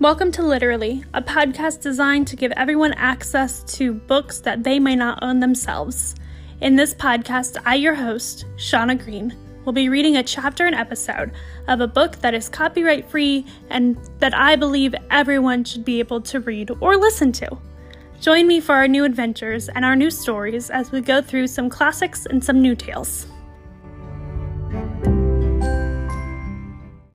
Welcome to Literally, a podcast designed to give everyone access to books that they may not own themselves. In this podcast, I, your host, Shauna Green, will be reading a chapter and episode of a book that is copyright free and that I believe everyone should be able to read or listen to. Join me for our new adventures and our new stories as we go through some classics and some new tales.